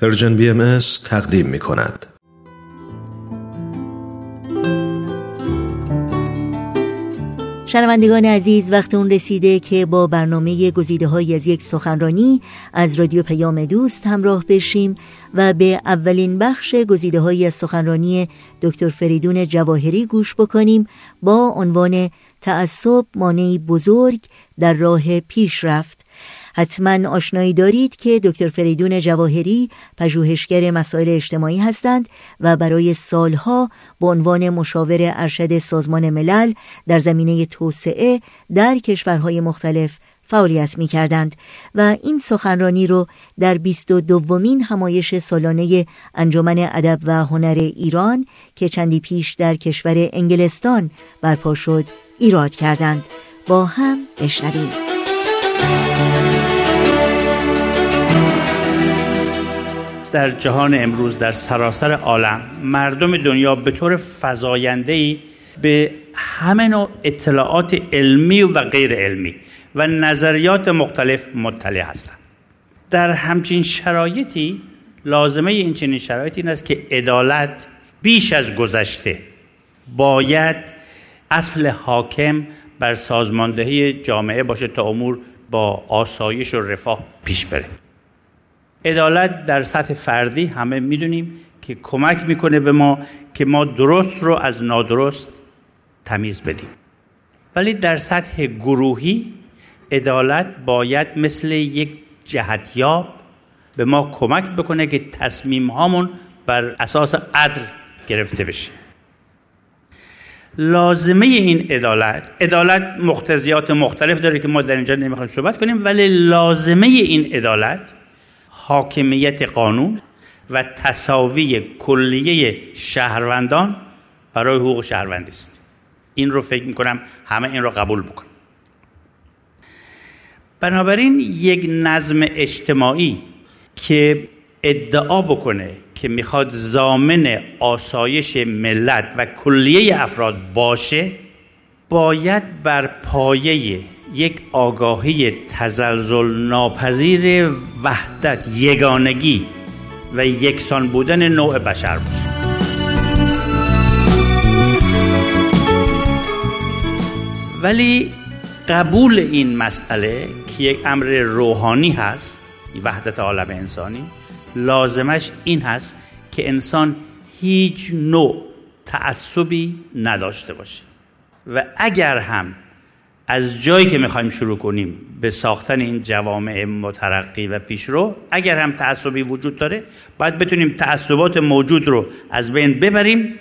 Persian BM تقدیم می کند. شنوندگان عزیز وقت اون رسیده که با برنامه گزیده های از یک سخنرانی از رادیو پیام دوست همراه بشیم و به اولین بخش گزیده های از سخنرانی دکتر فریدون جواهری گوش بکنیم با عنوان تعصب مانعی بزرگ در راه پیشرفت حتما آشنایی دارید که دکتر فریدون جواهری پژوهشگر مسائل اجتماعی هستند و برای سالها به عنوان مشاور ارشد سازمان ملل در زمینه توسعه در کشورهای مختلف فعالیت می کردند و این سخنرانی رو در بیست و دومین همایش سالانه انجمن ادب و هنر ایران که چندی پیش در کشور انگلستان برپا شد ایراد کردند. با هم بشنویم. در جهان امروز در سراسر عالم مردم دنیا به طور فزاینده‌ای به همه نوع اطلاعات علمی و غیر علمی و نظریات مختلف مطلع هستند. در همچین شرایطی لازمه این چنین شرایطی این است که عدالت بیش از گذشته باید اصل حاکم بر سازماندهی جامعه باشه تا امور با آسایش و رفاه پیش بره. عدالت در سطح فردی همه می‌دونیم که کمک می‌کنه به ما که ما درست رو از نادرست تمیز بدیم. ولی در سطح گروهی عدالت باید مثل یک جهتیاب به ما کمک بکنه که تصمیم هامون بر اساس عدل گرفته بشه. لازمه این عدالت عدالت مختزیات مختلف داره که ما در اینجا نمی‌خوایم صحبت کنیم ولی لازمه این عدالت حاکمیت قانون و تصاوی کلیه شهروندان برای حقوق شهروندی است. این رو فکر می‌کنم همه این رو قبول بکن بنابراین یک نظم اجتماعی که ادعا بکنه که می‌خواد زامن آسایش ملت و کلیه افراد باشه باید بر پایه یک آگاهی تزلزل ناپذیر وحدت یگانگی و یکسان بودن نوع بشر باشه. ولی قبول این مسئله که یک امر روحانی هست وحدت عالم انسانی لازمش این هست که انسان هیچ نوع تعصبی نداشته باشه. و اگر هم از جایی که می‌خوایم شروع کنیم به ساختن این جوامع مترقی و پیشرو اگر هم تعصبی وجود داره باید بتونیم تعصبات موجود رو از بین ببریم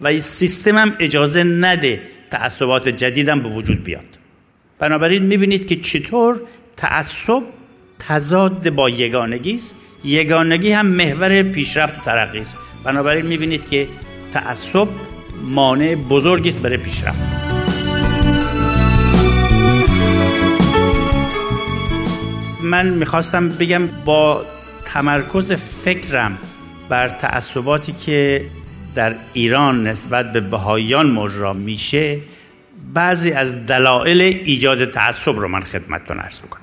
و سیستم هم اجازه نده تعصبات جدیدم به وجود بیاد. بنابراین می‌بینید که چطور تعصب تضاد با یگانگی است. یگانگی هم محور پیشرفت و ترقی است. بنابراین می‌بینید که تعصب مانع بزرگی است برای پیشرفت. من می‌خواستم بگم با تمرکز فکرم بر تعصباتی که در ایران نسبت به بهاییان مجرا میشه بعضی از دلایل ایجاد تعصب رو من خدمتتون عرض می‌کنم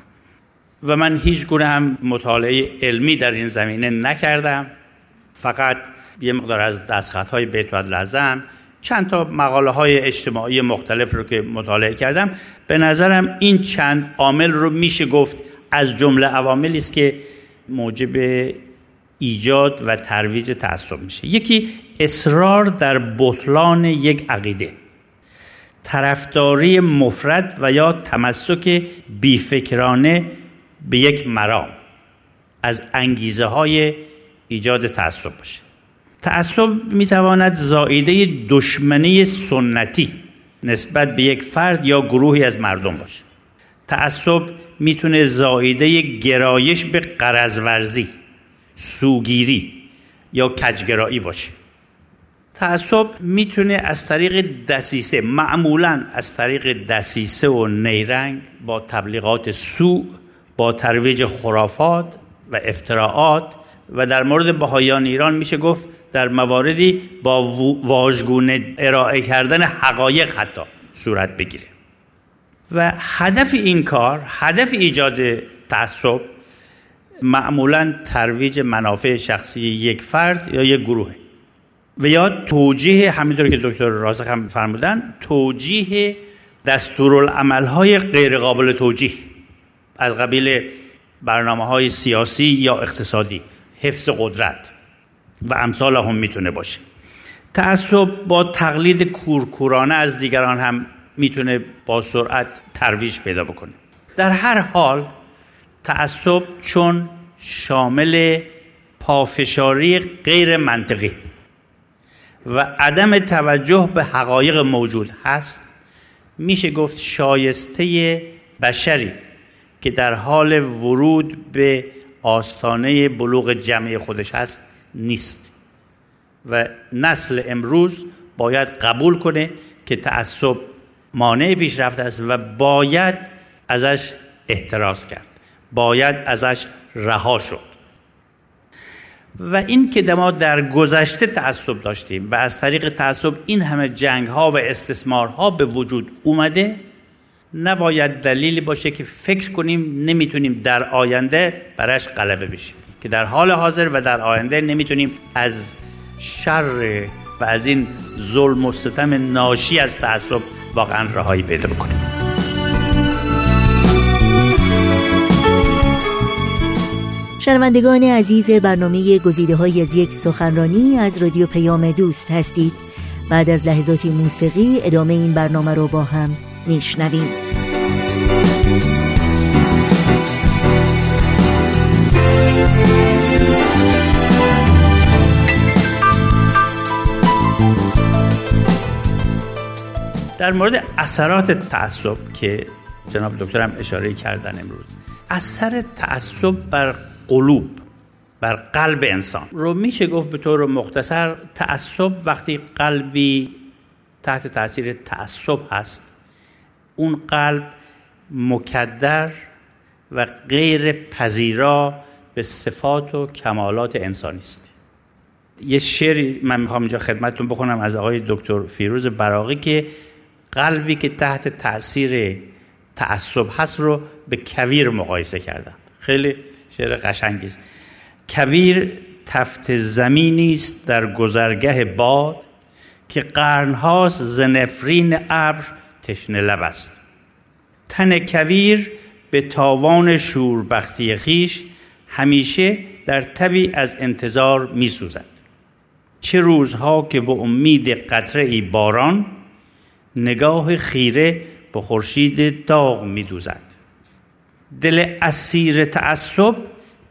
و من هیچ گونه هم مطالعه علمی در این زمینه نکردم. فقط یه مقدار از دستخط های بیت لازم چند تا مقاله های اجتماعی مختلف رو که مطالعه کردم. به نظرم این چند عامل رو میشه گفت از جمله عواملی است که موجب ایجاد و ترویج تعصب میشه. یکی اصرار در بطلان یک عقیده. طرفداری مفرد و یا تمسک بیفکرانه به یک مرام از انگیزه های ایجاد تعصب باشه. تعصب می‌تواند زائیده دشمنی سنتی نسبت به یک فرد یا گروهی از مردم باشه. تعصب می‌تونه زایده گرایش به قرضورزی سوگیری یا کجگرایی باشه. تعصب می‌تونه از طریق دسیسه معمولا از طریق دسیسه و نیرنگ با تبلیغات سوء با ترویج خرافات و افتراعات و در مورد بهایان ایران میشه گفت در مواردی با واژگونه ارائه کردن حقایق حتی صورت بگیره. و هدف این کار هدف ایجاد تعصب معمولا ترویج منافع شخصی یک فرد یا یک گروه. و یا توجیه همینطور که دکتر راسخ هم فرمودن توجیه دستورالعمل های غیر قابل توجیه از قبیل برنامه های سیاسی یا اقتصادی حفظ قدرت و امثال هم می‌تونه باشه. تعصب با تقلید کورکورانه از دیگران هم می‌تونه با سرعت ترویج پیدا بکنه. در هر حال تعصب چون شامل پافشاری غیر منطقی و عدم توجه به حقایق موجود هست میشه گفت شایسته بشری که در حال ورود به آستانه بلوغ جمعی خودش هست نیست. و نسل امروز باید قبول کنه که تعصب مانع پیشرفت است و باید ازش احتراز کرد باید ازش رها شد. و این که ما در گذشته تعصب داشتیم و از طریق تعصب این همه جنگ ها و استثمار ها به وجود اومده نباید دلیلی باشه که فکر کنیم نمی‌تونیم در آینده برش غلبه بشیم. که در حال حاضر و در آینده نمی‌تونیم از شر و از این ظلم و ستم ناشی از تعصب واقعا رهایی پیدا بکنیم. شنوندگان عزیز برنامه گزیده های از یک سخنرانی از رادیو پیام دوست هستید. بعد از لحظاتی موسیقی ادامه این برنامه رو با هم میشنویم. در مورد اثرات تعصب که جناب دکترم اشاره کردن امروز اثر تعصب بر قلوب بر قلب انسان. رو میشه گفت به طور مختصر تعصب وقتی قلبی تحت تاثیر تعصب هست اون قلب مکدر و غیر پذیرا به صفات و کمالات انسانی است. یه شعری من می‌خوام اینجا خدمتتون بخونم از آقای دکتر فیروز براقی که قلبی که تحت تاثیر تعصب هست رو به کویر مقایسه کردم خیلی شعر قشنگی است کویر تفت زمینی است در گذرگه باد که قرنهاست زنفرین ابر تشنه لب است. تن کویر به تاوان شوربختی خیش همیشه در تبی از انتظار می سوزد چه روزها که به امید قطره ای باران نگاه خیره به خورشید داغ می دوزد دل اسیر تعصب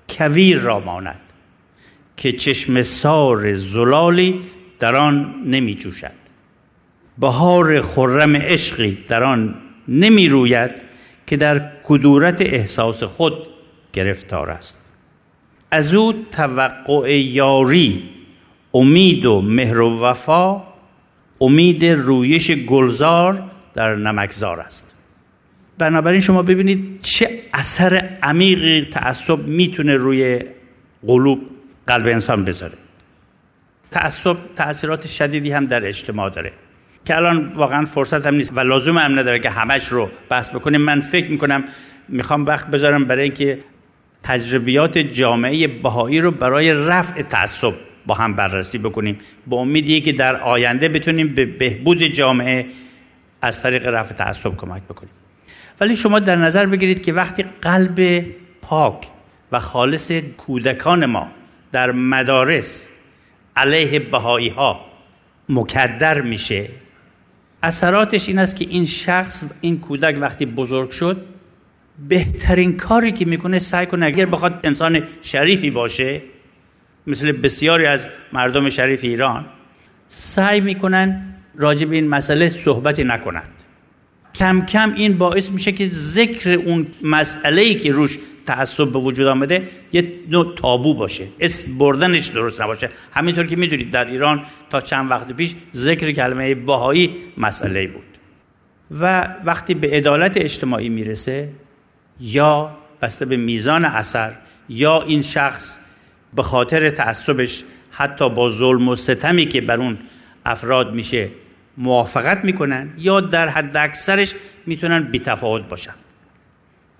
کویر را ماند که چشم سار زلالی در آن نمی جوشد. بهار خرم عشقی در آن نمی روید که در کدورت احساس خود گرفتار است. از او توقع یاری امید و مهر و وفا امید رویش گلزار در نمکزار است. بنابراین شما ببینید چه اثر عمیقی تعصب می‌تونه روی قلوب قلب انسان بذاره. تعصب تاثیرات شدیدی هم در اجتماع داره. که الان واقعا فرصت هم نیست و لازم هم نداره که همش رو بحث بکنیم. من فکر می‌کنم می‌خوام وقت بذارم برای اینکه تجربیات جامعه بهایی رو برای رفع تعصب با هم بررسی بکنیم. با امیدی که در آینده بتونیم به بهبود جامعه از طریق رفع تعصب کمک بکنیم. ولی شما در نظر بگیرید که وقتی قلب پاک و خالص کودکان ما در مدارس علیه بهایی ها مکدر میشه اثراتش این است که این شخص این کودک وقتی بزرگ شد بهترین کاری که می‌کنه سعی کنه اگر بخواد انسان شریفی باشه مثل بسیاری از مردم شریف ایران سعی می‌کنن راجع به این مسئله صحبتی نکنند کم کم این باعث میشه که ذکر اون مسئله ای که روش تعصب به وجود آمده یه نوع تابو باشه. اسم بردنش درست نباشه. همینطور که می‌دونید در ایران تا چند وقت پیش ذکر کلمه باهایی مسئله بود. و وقتی به عدالت اجتماعی می‌رسه یا بسته به میزان اثر یا این شخص به خاطر تعصبش حتی با ظلم و ستمی که بر اون افراد میشه موافقت می‌کنن یا در حد اکثرش می‌تونن بیتفاوت باشن.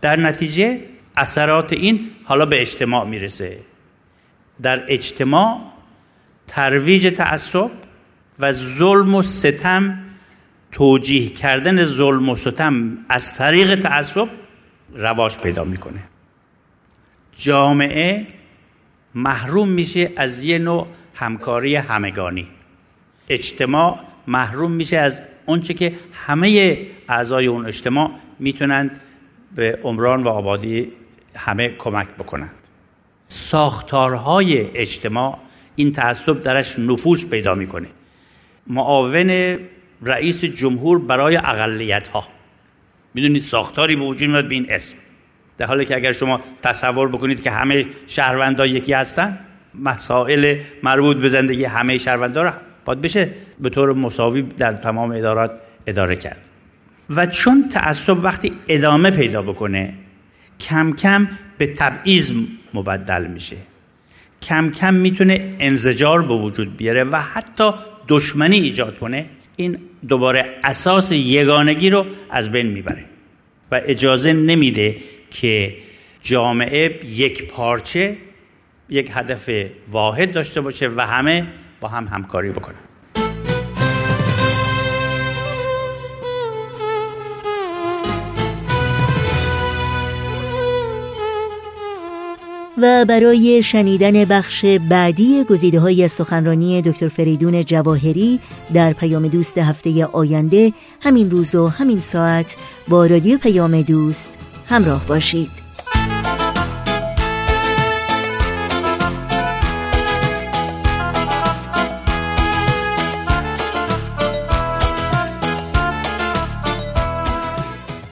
در نتیجه اثرات این حالا به اجتماع می‌رسه. در اجتماع ترویج تعصب و ظلم و ستم توجیه کردن ظلم و ستم از طریق تعصب رواج پیدا می‌کنه. جامعه محروم میشه از یه نوع همکاری همگانی. اجتماع محروم میشه از اونچه که همه اعضای اون اجتماع می‌تونند به عمران و آبادی همه کمک بکنند. ساختارهای اجتماع این تعصب درش نفوذ پیدا می‌کنه. معاون رئیس جمهور برای اقلیت ها می‌دونید ساختاری به وجود میاد به این اسم. در حالی که اگر شما تصور بکنید که همه شهروندان یکی هستن مسائل مربوط به زندگی همه شهروندان را باید بشه به طور مساوی در تمام ادارات اداره کرد. و چون تعصب وقتی ادامه پیدا بکنه کم کم به تبعیض مبدل میشه. کم کم می‌تونه انزجار به وجود بیاره و حتی دشمنی ایجاد کنه. این دوباره اساس یگانگی رو از بین می‌بره و اجازه نمیده که جامعه یک پارچه یک هدف واحد داشته باشه و همه با هم همکاری بکنن و برای شنیدن بخش بعدی گزیده های سخنرانی دکتر فریدون جواهری در پیام دوست هفته آینده همین روز و همین ساعت با رادیو پیام دوست همراه باشید.